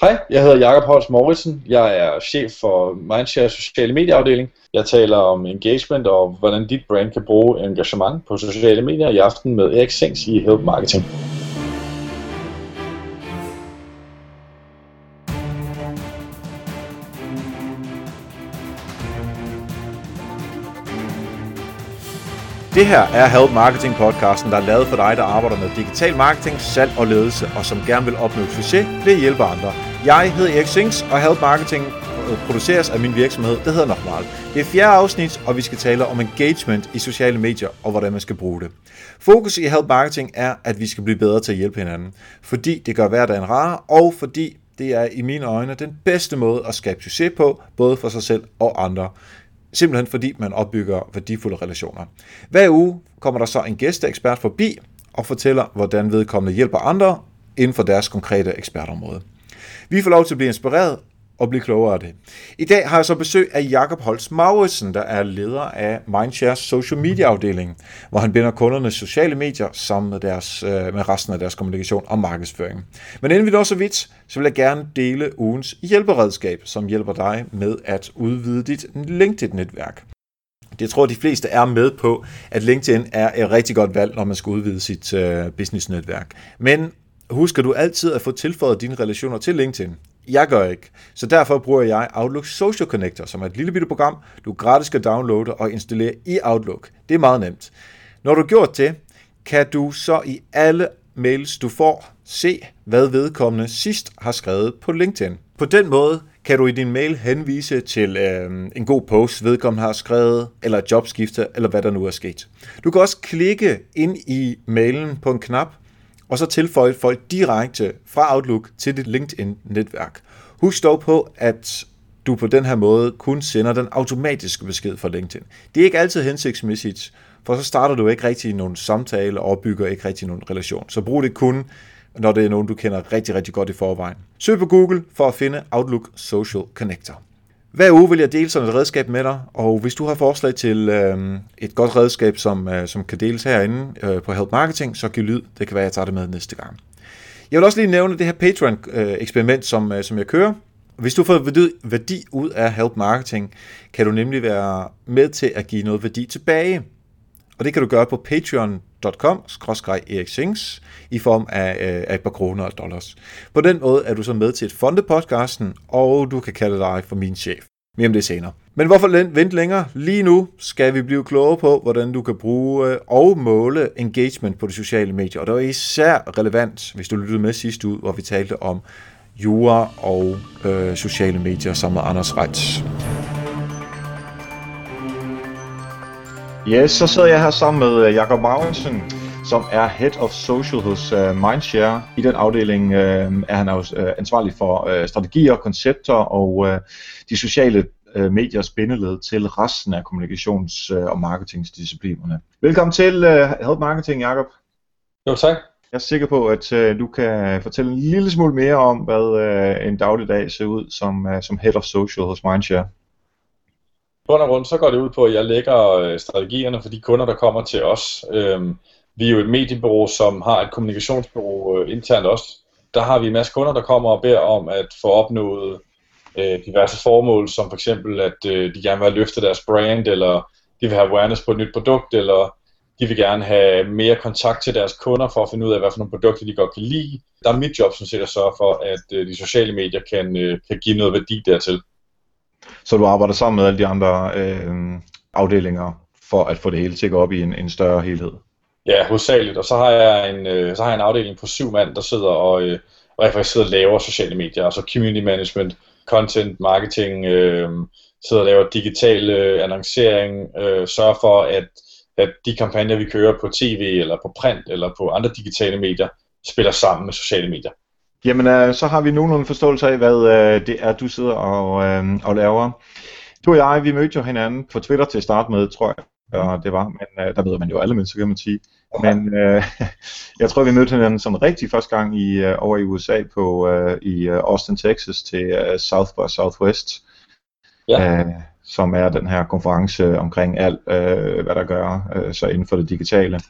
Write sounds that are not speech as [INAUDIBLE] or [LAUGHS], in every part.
Hej, jeg hedder Jakob Holst Mauritsen. Jeg er chef for Mindshare sociale medieafdeling. Jeg taler om engagement og hvordan dit brand kan bruge engagement på sociale medier i aften med Erik Sings i Help Marketing. Det her er Help Marketing podcasten, der er lavet for dig, der arbejder med digital marketing, salg og ledelse, og som gerne vil opnå succes ved at hjælpe andre. Jeg hedder Erik Sings, og Help Marketing øh, produceres af min virksomhed, det hedder Nokmal. Det er fjerde afsnit, og vi skal tale om engagement i sociale medier, og hvordan man skal bruge det. Fokus i Help Marketing er, at vi skal blive bedre til at hjælpe hinanden, fordi det gør hverdagen rar, og fordi det er i mine øjne den bedste måde at skabe succes på, både for sig selv og andre. Simpelthen fordi man opbygger værdifulde relationer. Hver uge kommer der så en gæsteekspert forbi og fortæller, hvordan vedkommende hjælper andre inden for deres konkrete ekspertområde. Vi får lov til at blive inspireret og blive klogere af det. I dag har jeg så besøg af Jakob Holst Mauritsen, der er leder af Mindshares social media afdeling, hvor han binder kundernes sociale medier sammen med, deres, øh, med resten af deres kommunikation og markedsføring. Men inden vi når så vidt, så vil jeg gerne dele ugens hjælperedskab, som hjælper dig med at udvide dit LinkedIn-netværk. Det tror jeg, de fleste er med på, at LinkedIn er et rigtig godt valg, når man skal udvide sit øh, business-netværk. Men husker du altid at få tilføjet dine relationer til LinkedIn? Jeg gør ikke. Så derfor bruger jeg Outlook Social Connector, som er et lille bitte program, du gratis kan downloade og installere i Outlook. Det er meget nemt. Når du har gjort det, kan du så i alle mails, du får, se, hvad vedkommende sidst har skrevet på LinkedIn. På den måde kan du i din mail henvise til øh, en god post, vedkommende har skrevet, eller jobskifte, eller hvad der nu er sket. Du kan også klikke ind i mailen på en knap, og så tilføje folk direkte fra Outlook til dit LinkedIn-netværk. Husk dog på, at du på den her måde kun sender den automatiske besked fra LinkedIn. Det er ikke altid hensigtsmæssigt, for så starter du ikke rigtig nogen samtale og bygger ikke rigtig nogen relation. Så brug det kun, når det er nogen, du kender rigtig, rigtig godt i forvejen. Søg på Google for at finde Outlook Social Connector. Hver uge vil jeg dele sådan et redskab med dig, og hvis du har forslag til øh, et godt redskab, som, øh, som kan deles herinde øh, på Help Marketing, så giv lyd. Det kan være, at jeg tager det med næste gang. Jeg vil også lige nævne det her Patreon-eksperiment, øh, som, øh, som jeg kører. Hvis du får værdi ud af Help Marketing, kan du nemlig være med til at give noget værdi tilbage. Og det kan du gøre på patreon.com eriksings i form af, øh, af et par kroner og dollars. På den måde er du så med til et fonde podcasten, og du kan kalde dig for min chef. Mere om det senere. Men hvorfor vente længere? Lige nu skal vi blive klogere på, hvordan du kan bruge og måle engagement på de sociale medier. Og det er især relevant, hvis du lyttede med sidste uge, hvor vi talte om jura og øh, sociale medier sammen med Anders Reitz. Yes, så sidder jeg her sammen med øh, Jakob Magnussen, som er Head of Social hos uh, Mindshare. I den afdeling uh, er han også uh, ansvarlig for uh, strategier, koncepter og uh, de sociale uh, mediers bindeled til resten af kommunikations- og marketingsdisciplinerne. Velkommen til uh, Help Marketing, Jakob. Jo, tak. Jeg er sikker på, at uh, du kan fortælle en lille smule mere om, hvad uh, en dagligdag ser ud som, uh, som Head of Social hos Mindshare bund og grund, så går det ud på, at jeg lægger øh, strategierne for de kunder, der kommer til os. Øhm, vi er jo et mediebureau, som har et kommunikationsbureau øh, internt også. Der har vi en masse kunder, der kommer og beder om at få opnået øh, diverse formål, som for eksempel, at øh, de gerne vil have løftet deres brand, eller de vil have awareness på et nyt produkt, eller de vil gerne have mere kontakt til deres kunder for at finde ud af, hvad for nogle produkter de godt kan lide. Der er mit job som set at sørge for, at øh, de sociale medier kan, øh, kan give noget værdi dertil. Så du arbejder sammen med alle de andre øh, afdelinger for at få det hele til at gå op i en, en større helhed? Ja, hovedsageligt. Og så har jeg en, øh, så har jeg en afdeling på syv mand, der sidder og, øh, og sidder og laver sociale medier, altså community management, content, marketing, øh, sidder og laver digital øh, annoncering, øh, sørger for, at, at de kampagner, vi kører på tv, eller på print, eller på andre digitale medier, spiller sammen med sociale medier. Jamen, øh, så har vi nogenlunde forståelse af, hvad øh, det er, du sidder og, øh, og laver. Du og jeg, vi mødte jo hinanden på Twitter til at starte med, tror jeg, og det var, men øh, der møder man jo alle mennesker, kan man sige. Men øh, [LAUGHS] jeg tror, vi mødte hinanden sådan rigtig første gang i, øh, over i USA på øh, i Austin, Texas til øh, South by Southwest. Ja. Øh, som er den her konference omkring alt, øh, hvad der gør øh, så inden for det digitale.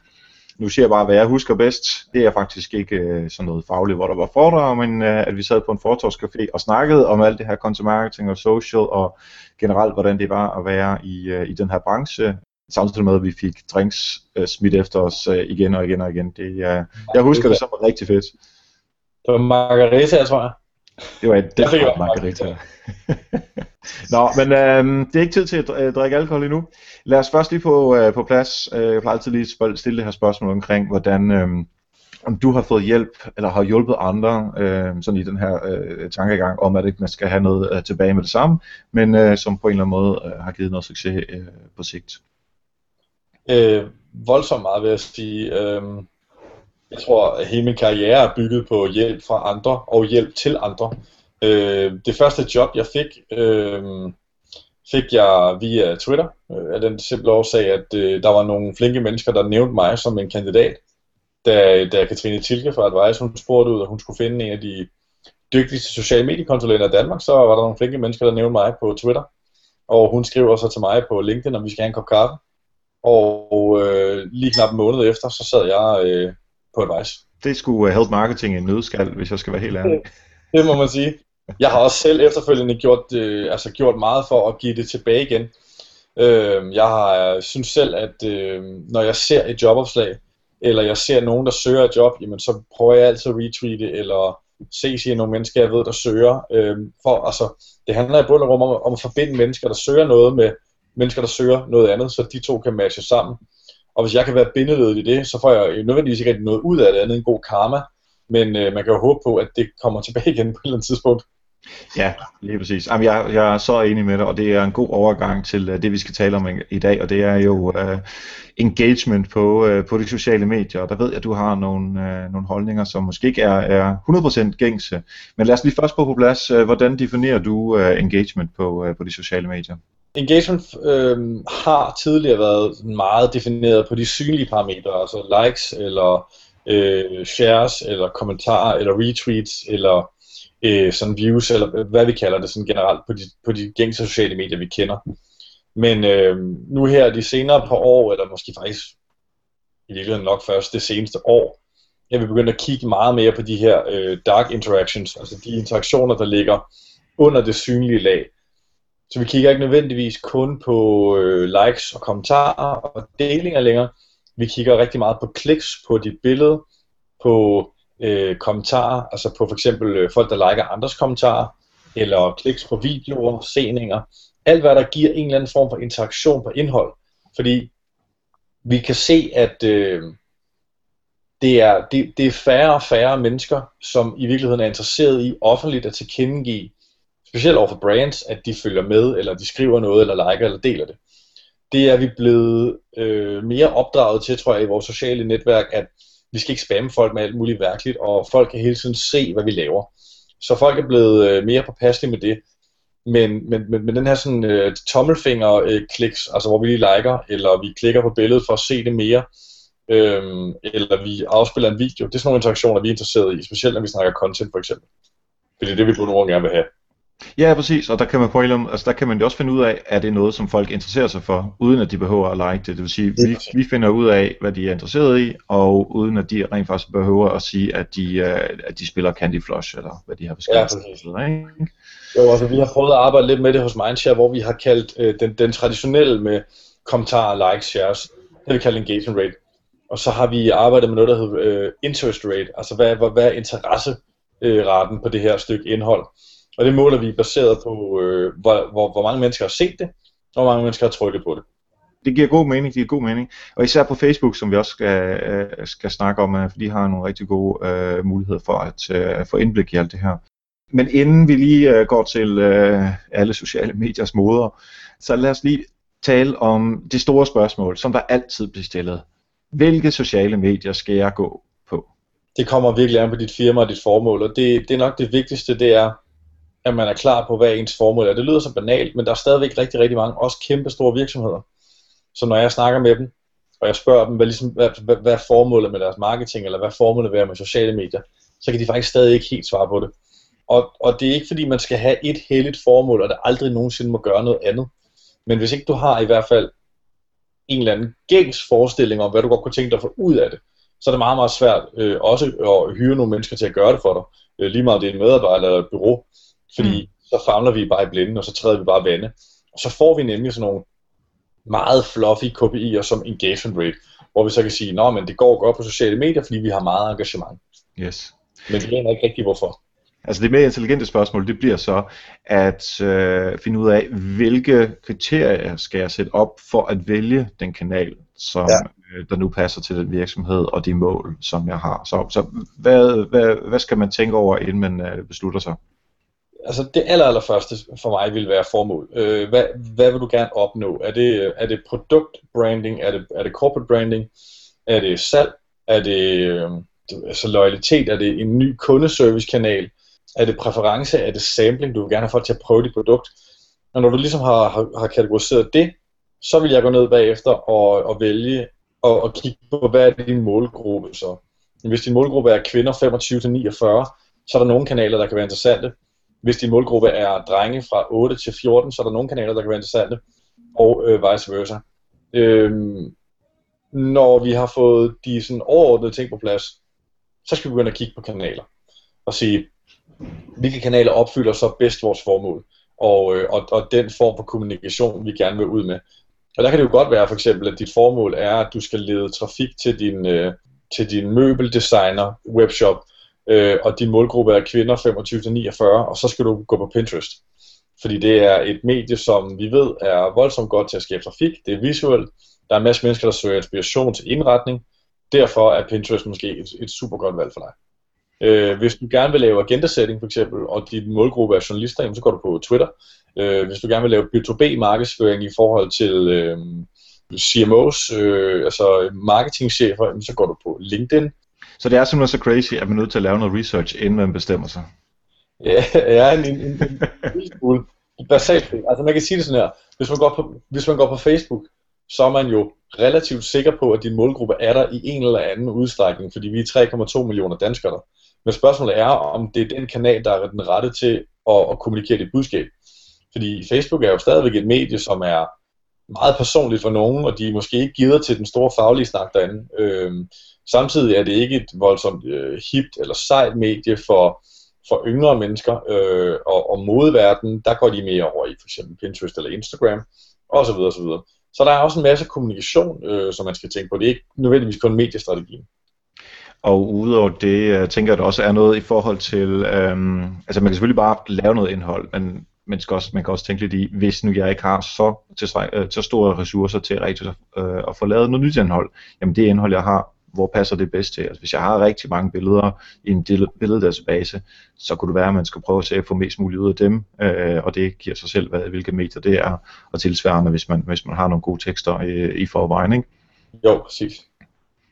Nu siger jeg bare, hvad jeg husker bedst. Det er faktisk ikke øh, sådan noget fagligt, hvor der var foredrag, men øh, at vi sad på en fortorskafé og snakkede om alt det her content marketing og social og generelt, hvordan det var at være i, øh, i den her branche. Samtidig med, at vi fik drinks øh, smidt efter os øh, igen og igen og igen. Det, øh, jeg husker det som rigtig fedt. Det var margarita, tror jeg. Det var et det var margarita. [LAUGHS] Nå, men øh, det er ikke tid til at øh, drikke alkohol endnu. Lad os først lige få øh, på plads. Øh, jeg plejer altid lige at stille det her spørgsmål omkring, hvordan øh, om du har fået hjælp, eller har hjulpet andre, øh, sådan i den her øh, tankegang om, at ikke man skal have noget øh, tilbage med det samme, men øh, som på en eller anden måde øh, har givet noget succes øh, på sigt. Øh, voldsomt meget vil jeg sige. Øh, jeg tror, at hele min karriere er bygget på hjælp fra andre og hjælp til andre. Øh, det første job, jeg fik, øh, fik jeg via Twitter, øh, af den simple årsag, at øh, der var nogle flinke mennesker, der nævnte mig som en kandidat. Da, da Katrine Tilke fra Advice, hun spurgte ud, at hun skulle finde en af de dygtigste sociale mediekonsulenter i Danmark, så var der nogle flinke mennesker, der nævnte mig på Twitter. Og hun skriver så til mig på LinkedIn, om vi skal have en kop kaffe. Og øh, lige knap en måned efter, så sad jeg øh, på Advice. Det skulle help marketing en nødskal, hvis jeg skal være helt ærlig. [LAUGHS] Det må man sige. Jeg har også selv efterfølgende gjort, øh, altså gjort meget for at give det tilbage igen. Øh, jeg har synes selv, at øh, når jeg ser et jobopslag, eller jeg ser nogen, der søger et job, jamen så prøver jeg altid at retweete, eller se sige nogle mennesker, jeg ved, der søger. Øh, for, altså, det handler i bund og grund om, om at forbinde mennesker, der søger noget med mennesker, der søger noget andet, så de to kan matche sammen. Og hvis jeg kan være bindeledet i det, så får jeg nødvendigvis ikke rigtig noget ud af det andet end god karma. Men øh, man kan jo håbe på, at det kommer tilbage [LAUGHS] igen på et eller andet tidspunkt. Ja, lige præcis. Jamen, jeg, jeg er så enig med dig, og det er en god overgang til uh, det, vi skal tale om i dag, og det er jo uh, engagement på, uh, på de sociale medier. Og der ved jeg, at du har nogle, uh, nogle holdninger, som måske ikke er, er 100% gængse. Men lad os lige først på på plads, uh, hvordan definerer du uh, engagement på, uh, på de sociale medier? Engagement øh, har tidligere været meget defineret på de synlige parametre, altså likes, eller øh, shares, eller kommentarer, eller retweets, eller øh, sådan views, eller hvad vi kalder det sådan generelt på de, på de gængse sociale medier, vi kender. Men øh, nu her de senere par år, eller måske faktisk i virkeligheden nok først det seneste år, jeg vil begynde at kigge meget mere på de her øh, dark interactions, altså de interaktioner, der ligger under det synlige lag. Så vi kigger ikke nødvendigvis kun på øh, likes og kommentarer og delinger længere. Vi kigger rigtig meget på kliks på dit billede, på øh, kommentarer, altså på for eksempel øh, folk, der liker andres kommentarer, eller kliks på videoer, seninger. Alt hvad der giver en eller anden form for interaktion på indhold. Fordi vi kan se, at øh, det, er, det, det er færre og færre mennesker, som i virkeligheden er interesseret i offentligt at tilkendegive, specielt over for brands, at de følger med, eller de skriver noget, eller liker, eller deler det. Det er vi blevet øh, mere opdraget til, tror jeg, i vores sociale netværk, at vi skal ikke spamme folk med alt muligt værkeligt, og folk kan hele tiden se, hvad vi laver. Så folk er blevet øh, mere påpasselige med det. Men, men, men, men den her sådan øh, tommelfinger-kliks, øh, altså hvor vi lige liker, eller vi klikker på billedet for at se det mere, øh, eller vi afspiller en video, det er sådan nogle interaktioner, vi er interesseret i, specielt når vi snakker content for eksempel. Fordi det er det, vi på nogle gerne vil have. Ja, præcis, og der kan man på en altså der kan man også finde ud af, at det er noget, som folk interesserer sig for, uden at de behøver at like det. Det vil sige, vi, vi finder ud af, hvad de er interesseret i, og uden at de rent faktisk behøver at sige, at de, uh, at de spiller Candy Flush, eller hvad de har beskrevet. Ja, præcis. Ikke? Jo, altså vi har prøvet at arbejde lidt med det hos Mindshare, hvor vi har kaldt øh, den, den traditionelle med kommentarer, likes, shares, det vi kaldt engagement rate. Og så har vi arbejdet med noget, der hedder øh, interest rate, altså hvad, hvad, hvad er interesseraten på det her stykke indhold. Og det måler vi baseret på, øh, hvor, hvor, hvor mange mennesker har set det, og hvor mange mennesker har trykket på det. Det giver god mening, det giver god mening. Og især på Facebook, som vi også skal, øh, skal snakke om, øh, for de har nogle rigtig gode øh, muligheder for at øh, få indblik i alt det her. Men inden vi lige øh, går til øh, alle sociale mediers moder, så lad os lige tale om det store spørgsmål, som der altid bliver stillet. Hvilke sociale medier skal jeg gå på? Det kommer virkelig an på dit firma og dit formål, og det, det er nok det vigtigste, det er, at man er klar på, hvad ens formål er. Det lyder så banalt, men der er stadigvæk rigtig, rigtig mange, også kæmpe store virksomheder. Så når jeg snakker med dem, og jeg spørger dem, hvad, ligesom, hvad, hvad, hvad er formålet med deres marketing, eller hvad formålet er med sociale medier, så kan de faktisk stadig ikke helt svare på det. Og, og det er ikke fordi, man skal have et heldigt formål, og det aldrig nogensinde må gøre noget andet. Men hvis ikke du har i hvert fald en eller anden gængs forestilling om, hvad du godt kunne tænke dig at få ud af det, så er det meget, meget svært øh, også at hyre nogle mennesker til at gøre det for dig. Øh, lige meget det er en medarbejder eller et bureau, fordi mm. så famler vi bare i blinden, og så træder vi bare vande. Og så får vi nemlig sådan nogle meget fluffy KPI'er som engagement rate, hvor vi så kan sige, at det går godt på sociale medier, fordi vi har meget engagement. Yes. Men vi ved ikke rigtig hvorfor. Altså det mere intelligente spørgsmål, det bliver så at øh, finde ud af, hvilke kriterier skal jeg sætte op for at vælge den kanal, som ja. øh, der nu passer til den virksomhed og de mål, som jeg har. Så, så hvad, hvad, hvad skal man tænke over, inden man øh, beslutter sig? Altså det aller, aller første for mig vil være formål. Øh, hvad, hvad vil du gerne opnå? Er det, er det produktbranding? Er det, er det corporate branding? Er det salg? Er det øh, altså loyalitet? Er det en ny kundeservice-kanal? Er det præference? Er det sampling? Du vil gerne have folk til at prøve dit produkt? Og når du ligesom har, har, har kategoriseret det, så vil jeg gå ned bagefter og, og vælge og, og kigge på, hvad er din målgruppe så. Hvis din målgruppe er kvinder 25-49, så er der nogle kanaler, der kan være interessante. Hvis din målgruppe er drenge fra 8 til 14, så er der nogle kanaler, der kan være interessante, og øh, vice versa. Øhm, når vi har fået de sådan overordnede ting på plads, så skal vi begynde at kigge på kanaler og sige, hvilke kanaler opfylder så bedst vores formål, og, øh, og, og den form for kommunikation, vi gerne vil ud med. Og der kan det jo godt være for eksempel, at dit formål er, at du skal lede trafik til din, øh, til din møbeldesigner webshop, øh, og din målgruppe er kvinder 25-49, og så skal du gå på Pinterest. Fordi det er et medie, som vi ved er voldsomt godt til at skabe trafik, det er visuelt, der er en masse mennesker, der søger inspiration til indretning, derfor er Pinterest måske et, et super godt valg for dig. Øh, hvis du gerne vil lave agenda-setting for eksempel, og din målgruppe er journalister, jamen, så går du på Twitter. Øh, hvis du gerne vil lave B2B-markedsføring i forhold til øh, CMOs, øh, altså marketingchefer, så går du på LinkedIn. Så det er simpelthen så crazy, at man er nødt til at lave noget research, inden man bestemmer sig. Ja, ja en, en, en, en smule basalt. Altså man kan sige det sådan her, hvis man, går på, hvis man går på Facebook, så er man jo relativt sikker på, at din målgruppe er der i en eller anden udstrækning, fordi vi er 3,2 millioner danskere der. Men spørgsmålet er, om det er den kanal, der er den rette til at, at kommunikere dit budskab. Fordi Facebook er jo stadigvæk et medie, som er meget personligt for nogen, og de er måske ikke givet til den store faglige snak derinde. Øh, samtidig er det ikke et voldsomt øh, hipt eller sejt medie for, for yngre mennesker, øh, og, og modeverdenen, der går de mere over i for eksempel Pinterest eller Instagram, osv. osv. Så der er også en masse kommunikation, øh, som man skal tænke på. Det er ikke nødvendigvis kun mediestrategien. Og udover det, jeg tænker jeg, at der også er noget i forhold til, øhm, altså man kan selvfølgelig bare lave noget indhold, men man, skal også, man kan også tænke lidt i, hvis nu jeg ikke har så, til, øh, så store ressourcer til rigtig øh, at få lavet noget nyt indhold, jamen det indhold, jeg har, hvor passer det bedst til? Altså hvis jeg har rigtig mange billeder i en billeddatabase, så kunne det være, at man skal prøve at se at få mest muligt ud af dem, øh, og det giver sig selv, hvad, hvilke medier det er, og tilsvarende, hvis man, hvis man har nogle gode tekster i, i forvejen, ikke? Jo, præcis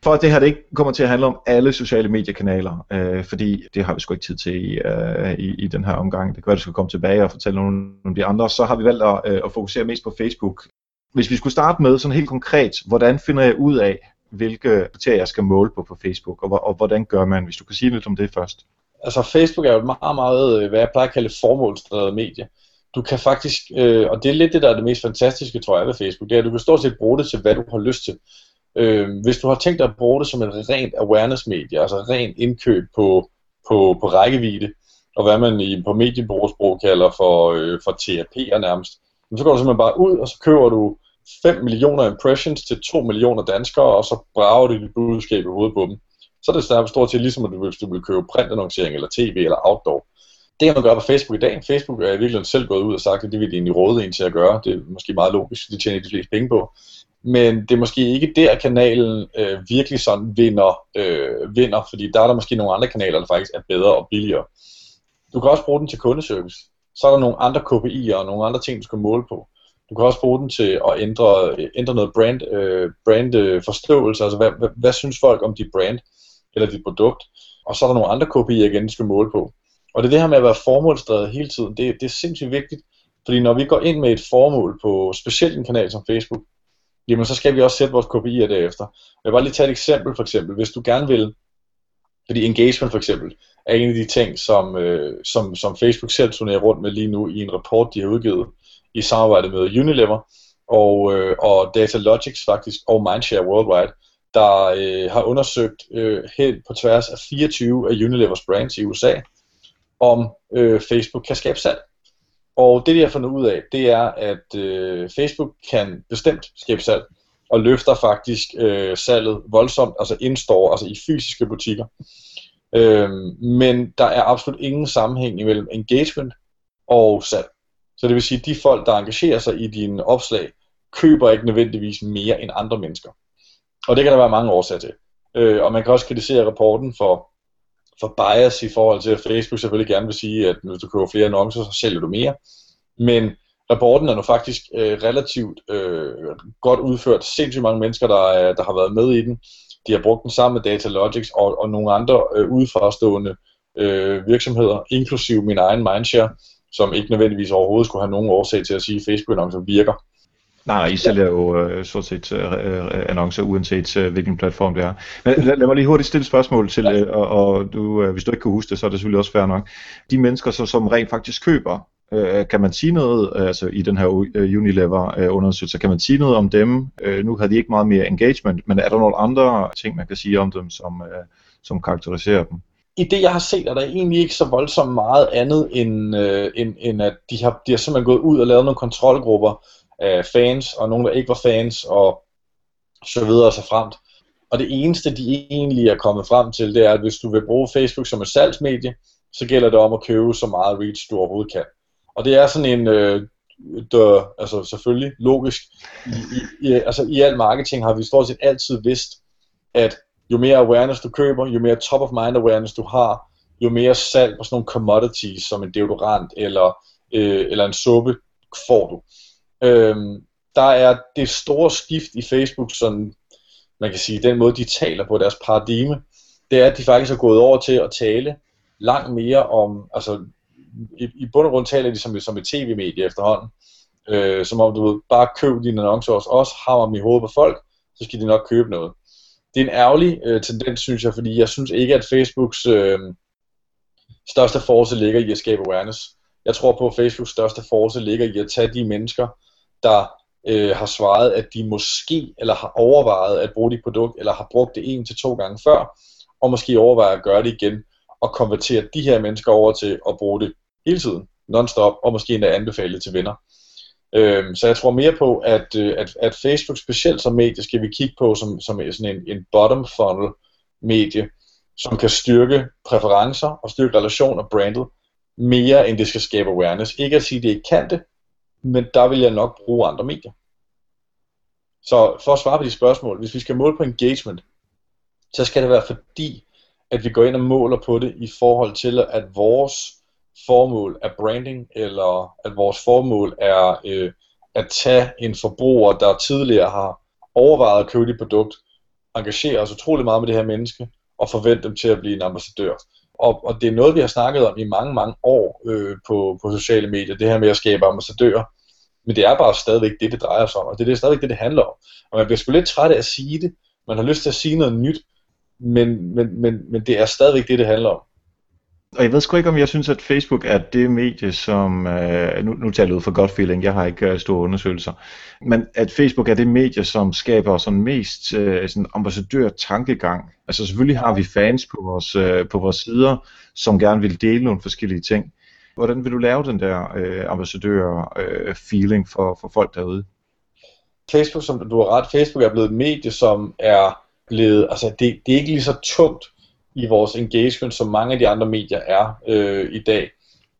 for at det her det ikke kommer til at handle om alle sociale mediekanaler, øh, fordi det har vi sgu ikke tid til i, øh, i, i den her omgang. Det kan være, at du skal komme tilbage og fortælle nogle om de andre. Så har vi valgt at, øh, at fokusere mest på Facebook. Hvis vi skulle starte med sådan helt konkret, hvordan finder jeg ud af, hvilke kriterier jeg skal måle på på Facebook, og, og hvordan gør man, hvis du kan sige lidt om det først? Altså Facebook er jo et meget, meget, øh, hvad jeg plejer at kalde formålsdrevet medie. Du kan faktisk, øh, og det er lidt det, der er det mest fantastiske, tror jeg, ved Facebook, det er, at du kan stort set bruge det til, hvad du har lyst til. Øh, hvis du har tænkt dig at bruge det som et rent awareness-medie, altså rent indkøb på, på, på rækkevidde, og hvad man i, på mediebureausprog kalder for, øh, for TRP'er nærmest, så går du simpelthen bare ud, og så køber du 5 millioner impressions til 2 millioner danskere, og så brager du dit budskab i hovedet på dem. Så er det stort set ligesom, at du, hvis du vil købe printannoncering, eller tv, eller outdoor. Det kan man gøre på Facebook i dag. Facebook er i virkeligheden selv gået ud og sagt, at det vil de egentlig råde en til at gøre. Det er måske meget logisk, de tjener de fleste penge på men det er måske ikke der, kanalen øh, virkelig sådan vinder, øh, vinder, fordi der er der måske nogle andre kanaler, der faktisk er bedre og billigere. Du kan også bruge den til kundeservice. Så er der nogle andre KPI'er og nogle andre ting, du skal måle på. Du kan også bruge den til at ændre, ændre noget brand, øh, brand øh, forståelse, altså hvad, hvad, hvad synes folk om dit brand eller dit produkt. Og så er der nogle andre KPI'er igen, du skal måle på. Og det er det her med at være formålsdrevet hele tiden, det, det er sindssygt vigtigt, fordi når vi går ind med et formål på specielt en kanal som Facebook, jamen så skal vi også sætte vores KPI'er derefter. Jeg vil bare lige tage et eksempel for eksempel. Hvis du gerne vil, fordi engagement for eksempel, er en af de ting, som, øh, som, som Facebook selv turnerer rundt med lige nu i en rapport, de har udgivet i samarbejde med Unilever og, øh, og Datalogics faktisk, og Mindshare Worldwide, der øh, har undersøgt øh, helt på tværs af 24 af Unilevers brands i USA, om øh, Facebook kan skabe salg. Og det, de har fundet ud af, det er, at øh, Facebook kan bestemt skabe salg, og løfter faktisk øh, salget voldsomt, altså indstår, altså i fysiske butikker. Øh, men der er absolut ingen sammenhæng imellem engagement og salg. Så det vil sige, at de folk, der engagerer sig i dine opslag, køber ikke nødvendigvis mere end andre mennesker. Og det kan der være mange årsager til. Øh, og man kan også kritisere rapporten for, for bias i forhold til, at Facebook selvfølgelig gerne vil sige, at hvis du køber flere annoncer, så sælger du mere. Men rapporten er nu faktisk øh, relativt øh, godt udført. Sindssygt mange mennesker, der, er, der har været med i den. De har brugt den sammen med Datalogics og, og nogle andre øh, udefrastående øh, virksomheder, inklusive min egen Mindshare, som ikke nødvendigvis overhovedet skulle have nogen årsag til at sige, at Facebook-annoncer virker. Nej, I sælger jo øh, stort set øh, øh annoncer, uanset øh, hvilken platform det er. Men lad, lad mig lige hurtigt stille et spørgsmål til, øh, og, og du, øh, hvis du ikke kan huske det, så er det selvfølgelig også fair nok. De mennesker, så, som rent faktisk køber, øh, kan man sige noget, øh, altså i den her øh, Unilever-undersøgelse, kan man sige noget om dem? Øh, nu har de ikke meget mere engagement, men er der nogle andre ting, man kan sige om dem, som, øh, som karakteriserer dem? i det, jeg har set, er der egentlig ikke så voldsomt meget andet, end, øh, end, end at de har, de har simpelthen gået ud og lavet nogle kontrolgrupper øh, fans, og nogle, der ikke var fans, og så videre og så fremt. Og det eneste, de egentlig er kommet frem til, det er, at hvis du vil bruge Facebook som et salgsmedie, så gælder det om at købe så meget reach, du overhovedet kan. Og det er sådan en, øh, der, altså selvfølgelig logisk, i, i, altså i al marketing har vi stort set altid vidst, at jo mere awareness du køber, jo mere top of mind awareness du har, jo mere salg på sådan nogle commodities som en deodorant eller, øh, eller en suppe får du. Øhm, der er det store skift i Facebook, sådan man kan sige, den måde de taler på deres paradigme, det er, at de faktisk er gået over til at tale langt mere om, altså i, i bund og grund taler de som, som et tv-medie efterhånden, øh, som om du ved, bare køb dine annoncer hos os, har dem i hovedet på folk, så skal de nok købe noget det er en ærgerlig øh, tendens, synes jeg, fordi jeg synes ikke, at Facebooks øh, største force ligger i at skabe awareness. Jeg tror på, at Facebooks største force ligger i at tage de mennesker, der øh, har svaret, at de måske eller har overvejet at bruge dit produkt, eller har brugt det en til to gange før, og måske overvejer at gøre det igen, og konvertere de her mennesker over til at bruge det hele tiden, non-stop, og måske endda anbefale det til venner. Øhm, så jeg tror mere på, at, øh, at, at Facebook specielt som medie skal vi kigge på som, som sådan en, en bottom funnel medie, som kan styrke præferencer og styrke relationer brandet mere end det skal skabe awareness. Ikke at sige, at det ikke kan det, men der vil jeg nok bruge andre medier. Så for at svare på de spørgsmål, hvis vi skal måle på engagement, så skal det være fordi, at vi går ind og måler på det i forhold til, at vores formål er branding, eller at vores formål er øh, at tage en forbruger, der tidligere har overvejet at købe dit produkt, engagere os utrolig meget med det her menneske, og forvente dem til at blive en ambassadør. Og, og det er noget, vi har snakket om i mange, mange år øh, på, på sociale medier, det her med at skabe ambassadører. Men det er bare stadigvæk det, det drejer sig om, og det er stadigvæk det, det handler om. Og man bliver sgu lidt træt af at sige det, man har lyst til at sige noget nyt, men, men, men, men det er stadigvæk det, det handler om og jeg ved sgu ikke, om jeg synes, at Facebook er det medie, som... Øh, nu, nu taler jeg ud for godt feeling, jeg har ikke øh, store undersøgelser. Men at Facebook er det medie, som skaber sådan mest øh, sådan ambassadør-tankegang. Altså selvfølgelig har vi fans på vores, øh, på vores sider, som gerne vil dele nogle forskellige ting. Hvordan vil du lave den der øh, ambassadør-feeling øh, for, for folk derude? Facebook, som du har ret, Facebook er blevet et medie, som er blevet, altså det, det er ikke lige så tungt i vores engagement, som mange af de andre medier er øh, i dag.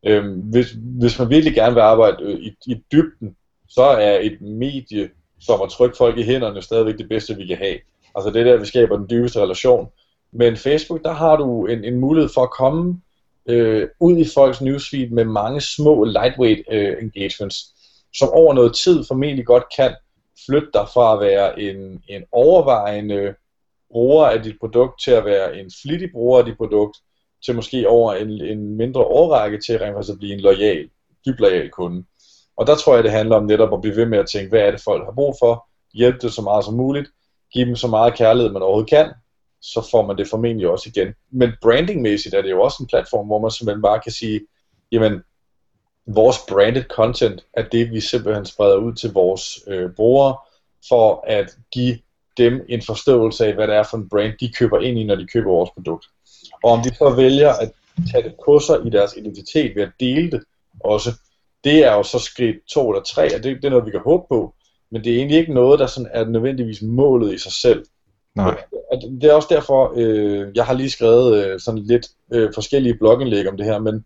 Øh, hvis, hvis man virkelig gerne vil arbejde øh, i, i dybden, så er et medie, som at trykke folk i hænderne, stadigvæk det bedste, vi kan have. Altså det er der, vi skaber den dybeste relation. Men Facebook, der har du en, en mulighed for at komme øh, ud i folks newsfeed med mange små lightweight øh, engagements, som over noget tid formentlig godt kan flytte dig fra at være en, en overvejende bruger af dit produkt til at være en flittig bruger af dit produkt, til måske over en, en mindre årrække til rent at blive en lojal, dybt lojal kunde. Og der tror jeg, det handler om netop at blive ved med at tænke, hvad er det folk har brug for, hjælpe det så meget som muligt, give dem så meget kærlighed, man overhovedet kan, så får man det formentlig også igen. Men brandingmæssigt er det jo også en platform, hvor man simpelthen bare kan sige, jamen, vores branded content er det, vi simpelthen spreder ud til vores øh, brugere, for at give dem en forståelse af, hvad det er for en brand, de køber ind i, når de køber vores produkt. Og om de så vælger at tage det på sig i deres identitet ved at dele det også, det er jo så skridt to eller tre, og det, det er noget, vi kan håbe på, men det er egentlig ikke noget, der sådan er nødvendigvis målet i sig selv. Nej. Og det er også derfor, øh, jeg har lige skrevet øh, sådan lidt øh, forskellige blogindlæg om det her, men,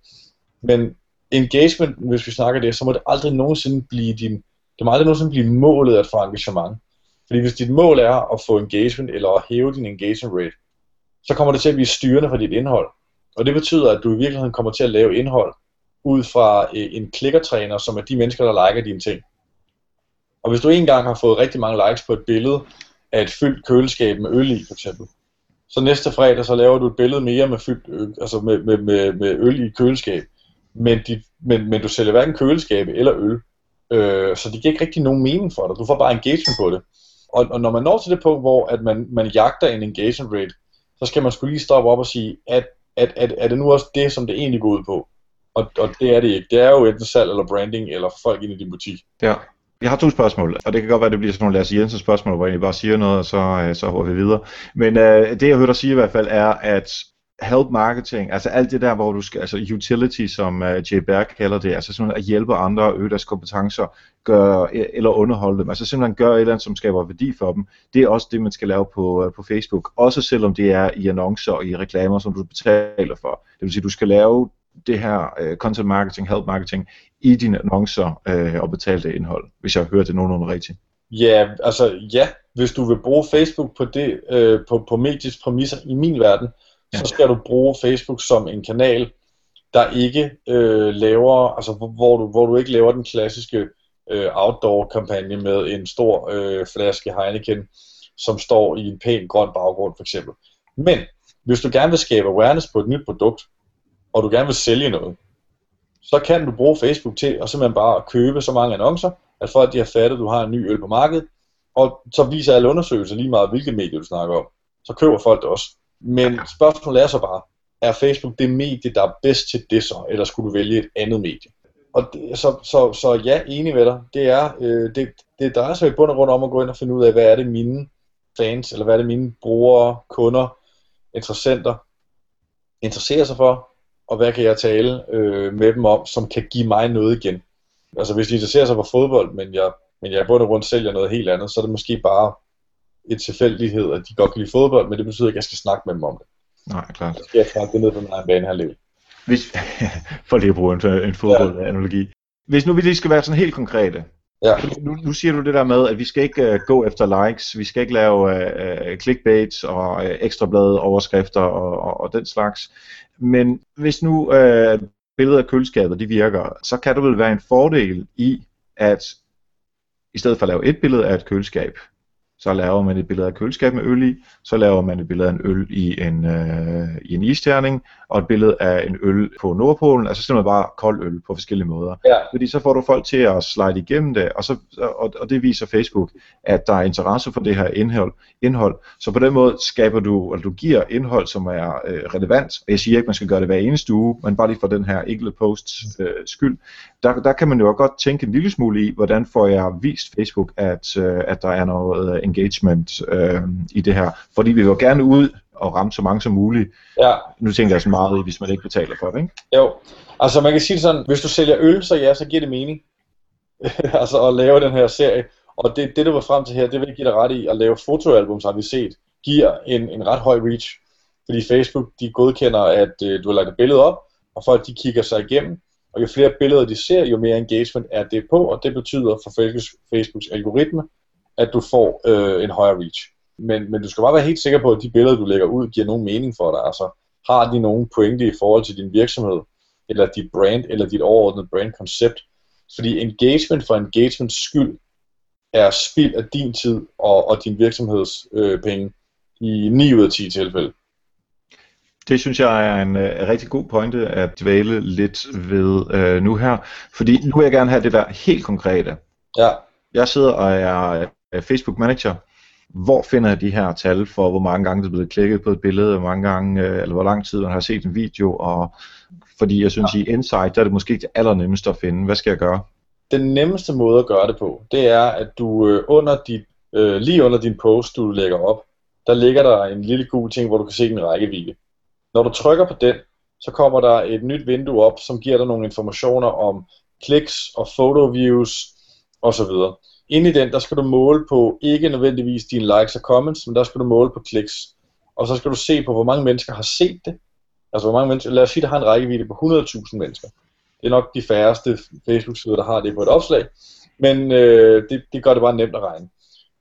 men engagement, hvis vi snakker det, så må det aldrig nogensinde blive din, det må aldrig nogensinde blive målet at få engagement. Fordi hvis dit mål er at få engagement, eller at hæve din engagement rate, så kommer det til at blive styrende for dit indhold. Og det betyder, at du i virkeligheden kommer til at lave indhold ud fra øh, en klikkertræner, som er de mennesker, der liker dine ting. Og hvis du engang har fået rigtig mange likes på et billede af et fyldt køleskab med øl i, for eksempel, så næste fredag, så laver du et billede mere med, fyldt, øl, altså med, med, med, med øl i køleskab, men, de, men, men du sælger hverken køleskabe eller øl, øh, så det giver ikke rigtig nogen mening for dig. Du får bare engagement på det. Og, og når man når til det punkt, hvor at man, man jagter en engagement rate, så skal man skulle lige stoppe op og sige, at, at, at er det nu også det, som det egentlig går ud på? Og, og det er det ikke. Det er jo enten salg eller branding, eller folk ind i din butik. Ja. Jeg har to spørgsmål, og det kan godt være, at det bliver sådan nogle Lasse Jensen spørgsmål, hvor jeg bare siger noget, og så, øh, så hopper vi videre. Men øh, det jeg hørte dig sige i hvert fald er, at help marketing, altså alt det der, hvor du skal, altså utility, som øh, uh, Jay Berg kalder det, altså simpelthen at hjælpe andre og øge deres kompetencer, gør, e, eller underholde dem, altså simpelthen gøre et eller andet, som skaber værdi for dem, det er også det, man skal lave på, uh, på Facebook, også selvom det er i annoncer og i reklamer, som du betaler for. Det vil sige, du skal lave det her uh, content marketing, help marketing, i dine annoncer uh, og betalte indhold, hvis jeg hørt det nogenlunde rigtigt. Ja, altså ja, hvis du vil bruge Facebook på, det, øh, på, på mediets præmisser i min verden, ja. så skal du bruge Facebook som en kanal, der ikke øh, laver, altså hvor du, hvor du ikke laver den klassiske øh, outdoor-kampagne med en stor øh, flaske Heineken, som står i en pæn grøn baggrund for eksempel. Men hvis du gerne vil skabe awareness på et nyt produkt, og du gerne vil sælge noget, så kan du bruge Facebook til at simpelthen bare købe så mange annoncer, at folk de har fattet, at du har en ny øl på markedet, og så viser alle undersøgelser lige meget, hvilke medier du snakker om. Så køber folk det også. Men spørgsmålet er så bare, er Facebook det medie, der er bedst til det så, eller skulle du vælge et andet medie? Og det, så, så, så ja, enig med dig. Det er, øh, det, det drejer sig i bund og grund om at gå ind og finde ud af, hvad er det mine fans, eller hvad er det mine brugere, kunder, interessenter interesserer sig for, og hvad kan jeg tale øh, med dem om, som kan give mig noget igen. Altså hvis de interesserer sig for fodbold, men jeg, men jeg bund og grund sælger noget helt andet, så er det måske bare et tilfældighed, at de godt kan lide fodbold, men det betyder ikke, at jeg skal snakke med dem om det. Nej, klart. Så skal jeg snakke det ned på min egen bane her liv. Hvis, [LAUGHS] for lige at bruge en, en fodboldanalogi. Ja. Hvis nu vi lige skal være sådan helt konkrete. Ja. Nu, nu siger du det der med, at vi skal ikke uh, gå efter likes, vi skal ikke lave uh, clickbaits og uh, ekstrablade overskrifter og, og, og den slags. Men hvis nu uh, billedet af køleskabet de virker, så kan det vel være en fordel i, at i stedet for at lave et billede af et køleskab, så laver man et billede af køleskab med øl i, så laver man et billede af en øl i en, øh, i en isterning, og et billede af en øl på Nordpolen, altså simpelthen bare kold øl på forskellige måder. Ja. Fordi så får du folk til at slide igennem det, og, så, og, og det viser Facebook, at der er interesse for det her indhold. indhold. Så på den måde skaber du, eller du giver indhold, som er øh, relevant, og jeg siger ikke, at man skal gøre det hver eneste uge, men bare lige for den her enkelte post øh, skyld. Der, der kan man jo godt tænke en lille smule i, hvordan får jeg vist Facebook, at, øh, at der er noget øh, engagement øh, i det her. Fordi vi vil jo gerne ud og ramme så mange som muligt. Ja. Nu tænker jeg så meget i, hvis man ikke betaler for det, ikke? Jo, altså man kan sige det sådan, hvis du sælger øl, så ja, så giver det mening. [LAUGHS] altså at lave den her serie. Og det, det du var frem til her, det vil give dig ret i, at lave fotoalbum, har vi set, giver en, en ret høj reach. Fordi Facebook, de godkender, at øh, du har lagt et billede op, og folk de kigger sig igennem, og jo flere billeder de ser, jo mere engagement er det på, og det betyder for Facebooks, Facebooks algoritme, at du får øh, en højere reach. Men, men du skal bare være helt sikker på, at de billeder, du lægger ud, giver nogen mening for dig. Altså, har de nogen pointe i forhold til din virksomhed, eller dit brand, eller dit overordnede brandkoncept? Fordi engagement for engagements skyld er spild af din tid og, og din virksomheds øh, penge i 9 ud af 10 tilfælde. Det synes jeg er en uh, rigtig god pointe at dvæle lidt ved uh, nu her, fordi nu vil jeg gerne have det der helt konkrete. Ja. Jeg sidder og er Øh, Facebook manager. Hvor finder jeg de her tal for, hvor mange gange det er blevet klikket på et billede, hvor mange gange, øh, eller hvor lang tid man har set en video, og fordi jeg synes ja. i Insight, der er det måske ikke det allernemmeste at finde. Hvad skal jeg gøre? Den nemmeste måde at gøre det på, det er, at du øh, under dit øh, lige under din post, du lægger op, der ligger der en lille gul ting, hvor du kan se din rækkevidde. Når du trykker på den, så kommer der et nyt vindue op, som giver dig nogle informationer om kliks og photo views osv. Inde i den, der skal du måle på ikke nødvendigvis dine likes og comments, men der skal du måle på kliks. Og så skal du se på, hvor mange mennesker har set det. Altså, hvor mange mennesker, lad os sige, der har en rækkevidde på 100.000 mennesker. Det er nok de færreste Facebook-sider, der har det på et opslag. Men øh, det, det gør det bare nemt at regne.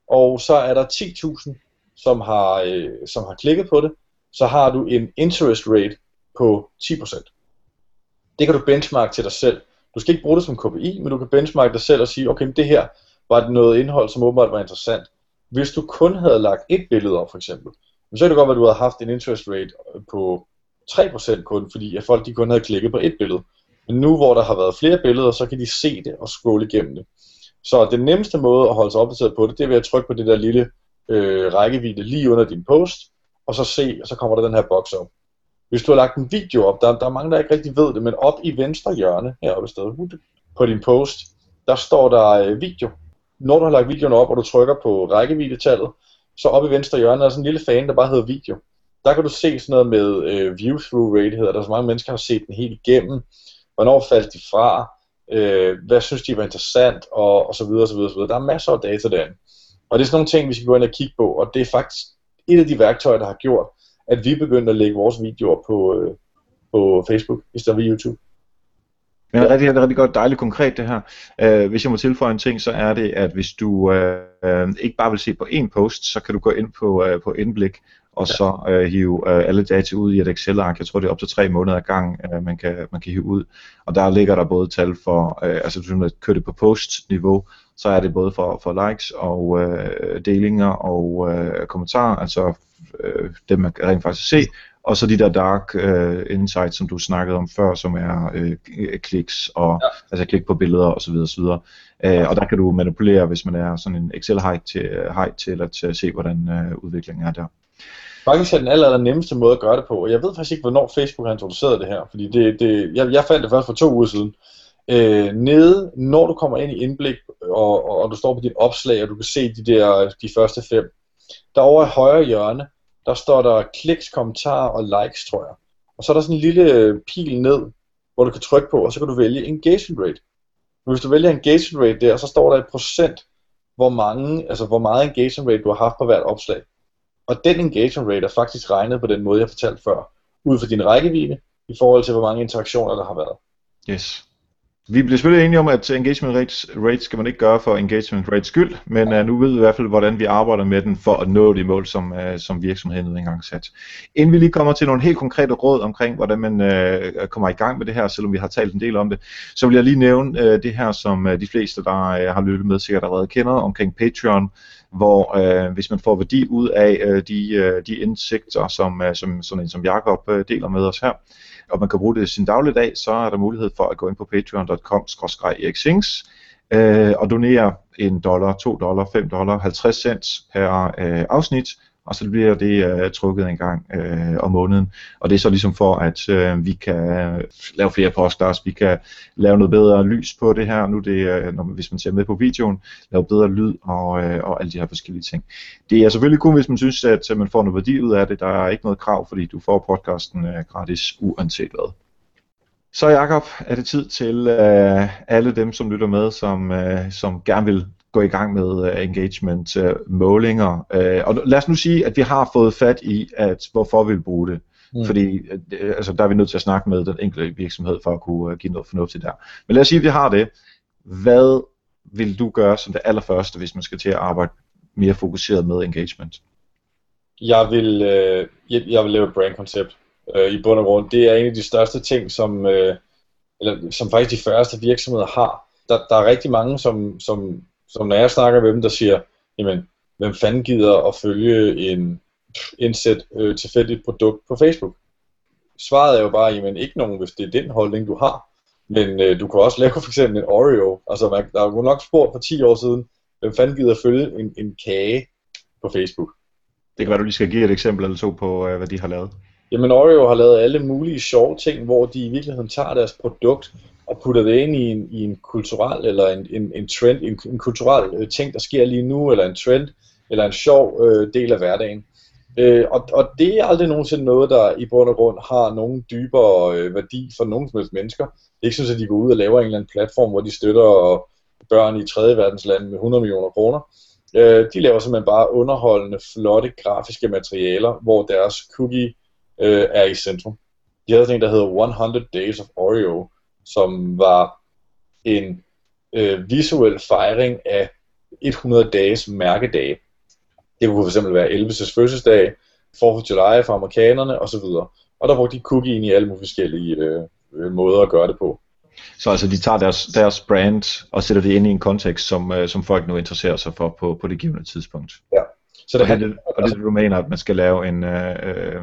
Og så er der 10.000, som har, øh, som har klikket på det. Så har du en interest rate på 10%. Det kan du benchmark til dig selv. Du skal ikke bruge det som KPI, men du kan benchmark dig selv og sige, okay, det her var det noget indhold, som åbenbart var interessant. Hvis du kun havde lagt et billede op, for eksempel, så kan det godt være, at du havde haft en interest rate på 3% kun, fordi at folk de kun havde klikket på et billede. Men nu, hvor der har været flere billeder, så kan de se det og scrolle igennem det. Så den nemmeste måde at holde sig opdateret på det, det er ved at trykke på det der lille øh, rækkevidde lige under din post, og så se, og så kommer der den her boks op. Hvis du har lagt en video op, der, der er mange, der ikke rigtig ved det, men op i venstre hjørne, heroppe i stedet, på din post, der står der øh, video. Når du har lagt videoen op, og du trykker på rækkeviddetallet, så oppe i venstre hjørne er der sådan en lille fan, der bare hedder video. Der kan du se sådan noget med øh, view-through rate, hedder der. Så mange mennesker har set den helt igennem. Hvornår faldt de fra? Øh, hvad synes de var interessant? Og, og så videre, og så videre, og så videre. Der er masser af data derinde. Og det er sådan nogle ting, vi skal gå ind og kigge på. Og det er faktisk et af de værktøjer, der har gjort, at vi begyndte at lægge vores videoer på, øh, på Facebook, i stedet for YouTube. Men det er rigtig, rigtig godt, dejligt konkret det her. Uh, hvis jeg må tilføje en ting, så er det, at hvis du uh, ikke bare vil se på én post, så kan du gå ind på, uh, på indblik, og ja. så uh, hive uh, alle data ud i et Excel-ark. Jeg tror, det er op til tre måneder ad gang, uh, man, kan, man kan hive ud. Og der ligger der både tal for, uh, altså hvis man kører det på post-niveau, så er det både for, for likes og uh, delinger og uh, kommentarer, altså uh, dem man rent faktisk se, og så de der dark uh, insights, som du snakkede om før, som er uh, kliks og ja. altså klik på billeder osv. osv. Uh, og der kan du manipulere, hvis man er sådan en Excel height til, height til at, at se, hvordan uh, udviklingen er der. Faktisk er den aller, aller nemmeste måde at gøre det på, og jeg ved faktisk ikke, hvornår Facebook har introduceret det her, fordi det, det, jeg, jeg fandt det først for to uger siden. Øh, nede, når du kommer ind i indblik, og, og, og du står på dit opslag, og du kan se de der de første fem, derovre i højre hjørne, der står der kliks, kommentarer og likes, tror jeg. Og så er der sådan en lille øh, pil ned, hvor du kan trykke på, og så kan du vælge engagement rate. Men hvis du vælger engagement rate der, så står der et procent, hvor, mange, altså hvor meget engagement rate du har haft på hvert opslag. Og den engagement rate er faktisk regnet på den måde, jeg fortalte før, ud fra din rækkevidde, i forhold til hvor mange interaktioner der har været. Yes. Vi bliver selvfølgelig enige om, at engagement rates, rates skal man ikke gøre for engagement rates skyld, men uh, nu ved vi i hvert fald, hvordan vi arbejder med den for at nå de mål, som, uh, som virksomheden engang sat. Inden vi lige kommer til nogle helt konkrete råd omkring, hvordan man uh, kommer i gang med det her, selvom vi har talt en del om det, så vil jeg lige nævne uh, det her, som uh, de fleste, der uh, har lyttet med, sikkert allerede kender, omkring Patreon, hvor uh, hvis man får værdi ud af uh, de, uh, de indsigter, som, uh, som sådan en som Jakob uh, deler med os her, og man kan bruge det i sin dagligdag, så er der mulighed for at gå ind på patreon.com eriksings øh, og donere en dollar, 2 dollar, 5 dollar, 50 cent per øh, afsnit, og så bliver det øh, trukket en gang øh, om måneden. Og det er så ligesom for, at øh, vi kan øh, lave flere podcasts, vi kan lave noget bedre lys på det her, nu det, øh, når, hvis man ser med på videoen, lave bedre lyd og, øh, og alle de her forskellige ting. Det er selvfølgelig kun, hvis man synes, at man får noget værdi ud af det. Der er ikke noget krav, fordi du får podcasten øh, gratis uanset hvad. Så Jakob, er det tid til øh, alle dem, som lytter med, som, øh, som gerne vil gå i gang med uh, engagement uh, målinger. Uh, og lad os nu sige, at vi har fået fat i, at hvorfor vi vil bruge det. Mm. Fordi uh, altså, der er vi nødt til at snakke med den enkelte virksomhed for at kunne uh, give noget fornuftigt der. Men lad os sige, at vi har det. Hvad vil du gøre som det allerførste, hvis man skal til at arbejde mere fokuseret med engagement? Jeg vil, øh, jeg, jeg vil lave et brandkoncept øh, i bund og grund. Det er en af de største ting, som, øh, eller, som faktisk de første virksomheder har. Der, der er rigtig mange, som, som som når jeg snakker med dem, der siger, jamen, hvem fanden gider at følge en indsæt øh, tilfældigt produkt på Facebook? Svaret er jo bare, jamen ikke nogen, hvis det er den holdning, du har. Men øh, du kan også lave for eksempel en Oreo. Altså, man, der er jo nok spurgt for 10 år siden, hvem fanden gider at følge en, en kage på Facebook? Det kan være, du lige skal give et eksempel eller to på, øh, hvad de har lavet. Jamen, Oreo har lavet alle mulige sjove ting, hvor de i virkeligheden tager deres produkt og putter det ind i en, i en kulturel eller en, en, en trend, en, en kulturel øh, ting, der sker lige nu, eller en trend, eller en sjov øh, del af hverdagen. Øh, og, og det er aldrig nogensinde noget, der i bund og grund har nogen dybere øh, værdi for nogen som helst mennesker. Det er ikke sådan, at de går ud og laver en eller anden platform, hvor de støtter øh, børn i tredje verdens lande med 100 millioner kroner. Øh, de laver simpelthen bare underholdende, flotte grafiske materialer, hvor deres cookie øh, er i centrum. De havde en, der hedder 100 Days of Oreo, som var en øh, visuel fejring af 100 dages mærkedage. Det kunne fx være Elvis' fødselsdag, 4th of July for amerikanerne osv. Og der brugte de ind i alle mulige forskellige øh, øh, måder at gøre det på. Så altså de tager deres, deres brand og sætter det ind i en kontekst, som, øh, som folk nu interesserer sig for på, på det givende tidspunkt. Ja. Så det, og det, og det, du mener, at man skal lave en... Øh, øh,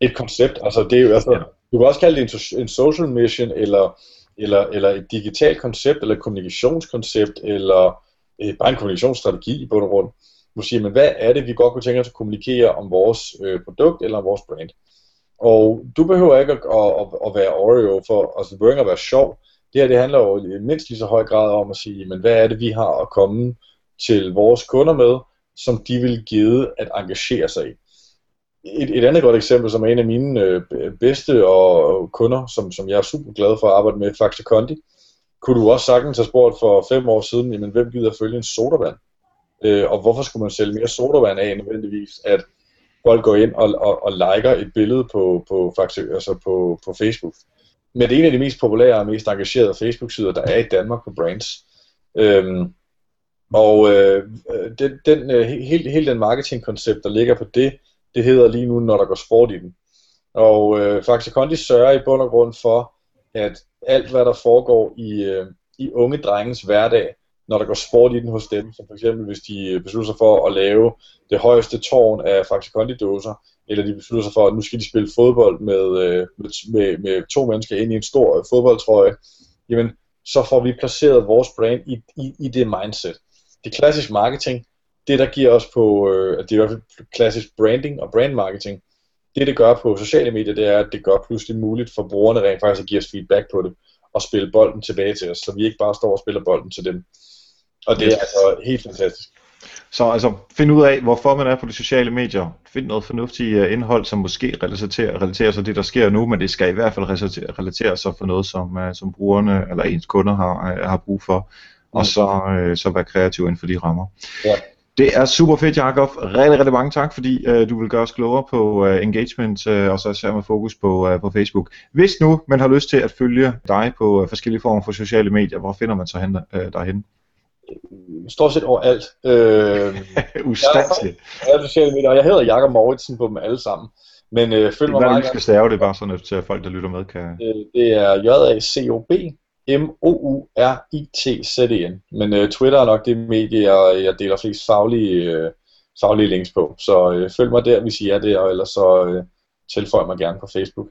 et koncept, altså det er jo, altså, ja. du kan også kalde det en, en social mission, eller, eller, eller et digitalt koncept, eller et kommunikationskoncept, eller øh, bare en kommunikationsstrategi i bund og grund. Du siger, men hvad er det, vi godt kunne tænke os at kommunikere om vores øh, produkt eller om vores brand? Og du behøver ikke at, at, at, at være Oreo for, altså du behøver ikke at være sjov. Det her det handler jo i mindst lige så høj grad om at sige, men hvad er det, vi har at komme til vores kunder med, som de vil give at engagere sig i. Et, et andet godt eksempel, som er en af mine øh, bedste og kunder, som, som jeg er super glad for at arbejde med, Faxe Kondi, kunne du også sagtens have spurgt for fem år siden, jamen hvem gider følge en sodavand? Øh, og hvorfor skulle man sælge mere sodavand af nødvendigvis, at folk går ind og, og, og liker et billede på, på, Faxe, altså på, på Facebook. Men det er en af de mest populære og mest engagerede Facebook-sider, der er i Danmark på brands. Øhm, og øh, den, den, øh, hele, hele den marketingkoncept, der ligger på det, det hedder lige nu, når der går sport i den. Og øh, Faxe Kondi sørger i bund og grund for, at alt hvad der foregår i, øh, i unge drengens hverdag, når der går sport i den hos dem, som for eksempel hvis de beslutter sig for at lave det højeste tårn af Faxe Kondi-dåser, eller de beslutter sig for, at nu skal de spille fodbold med, øh, med, med, med to mennesker ind i en stor øh, fodboldtrøje, jamen så får vi placeret vores brand i, i, i det mindset. Det er klassisk marketing, det der giver os på, øh, det er i hvert fald klassisk branding og brand marketing, det det gør på sociale medier, det er, at det gør pludselig muligt for brugerne rent faktisk at give os feedback på det, og spille bolden tilbage til os, så vi ikke bare står og spiller bolden til dem. Og det er altså helt fantastisk. Så altså, find ud af, hvorfor man er på de sociale medier. Find noget fornuftigt uh, indhold, som måske relaterer, relaterer sig til det, der sker nu, men det skal i hvert fald relatere, relatere sig for noget, som, uh, som brugerne eller ens kunder har, uh, har brug for. Og mm. så, uh, så være kreativ inden for de rammer. Ja. Det er super fedt, Jacob. Rigtig, rigtig mange tak, fordi uh, du vil gøre os klogere på uh, engagement, uh, og så især med fokus på, uh, på Facebook. Hvis nu man har lyst til at følge dig på uh, forskellige former for sociale medier, hvor finder man så hen, uh, derhen? stort set overalt. Øh, [LAUGHS] Ustandsligt. Jeg, sociale medier, og jeg hedder Jakob Mauritsen på dem alle sammen. Men øh, følg mig meget skal stave det bare sådan, at folk, der lytter med, kan... Øh, det er J-A-C-O-B M-O-U-R-I-T-Z-E-N. Men øh, Twitter er nok det medie, jeg, jeg deler flest faglige, øh, faglige links på. Så øh, følg mig der, hvis I er der, og ellers så øh, tilføj mig gerne på Facebook.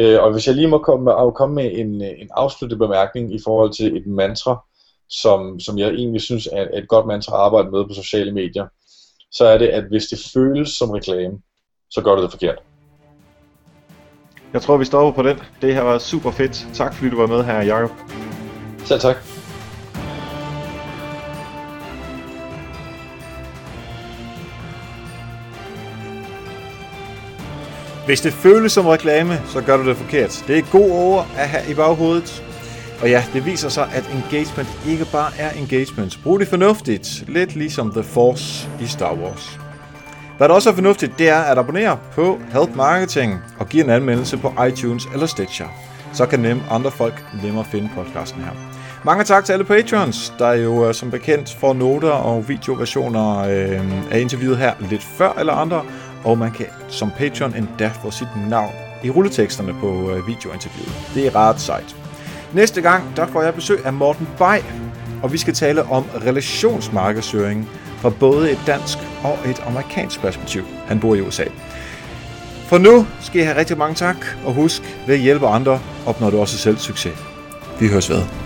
Øh, og hvis jeg lige må komme, komme med en, øh, en afsluttet bemærkning i forhold til et mantra, som, som jeg egentlig synes er et godt mantra at arbejde med på sociale medier, så er det, at hvis det føles som reklame, så gør du det forkert. Jeg tror, vi stopper på den. Det her var super fedt. Tak fordi du var med her, Jacob. Selv tak. Hvis det føles som reklame, så gør du det forkert. Det er gode ord at have i baghovedet. Og ja, det viser sig, at engagement ikke bare er engagement. Brug det fornuftigt, lidt ligesom The Force i Star Wars. Hvad der også er fornuftigt, det er at abonnere på Help Marketing og give en anmeldelse på iTunes eller Stitcher. Så kan nem andre folk nemmere finde podcasten her. Mange tak til alle patrons, der jo øh, som bekendt får noter og videoversioner øh, af interviewet her lidt før eller andre, og man kan som patron endda få sit navn i rulleteksterne på øh, videointerviewet. Det er ret sejt. Næste gang, der får jeg besøg af Morten Bay, og vi skal tale om relationsmarkedsføring fra både et dansk og et amerikansk perspektiv. Han bor i USA. For nu skal I have rigtig mange tak, og husk, ved at hjælpe andre opnår du også selv succes. Vi høres ved.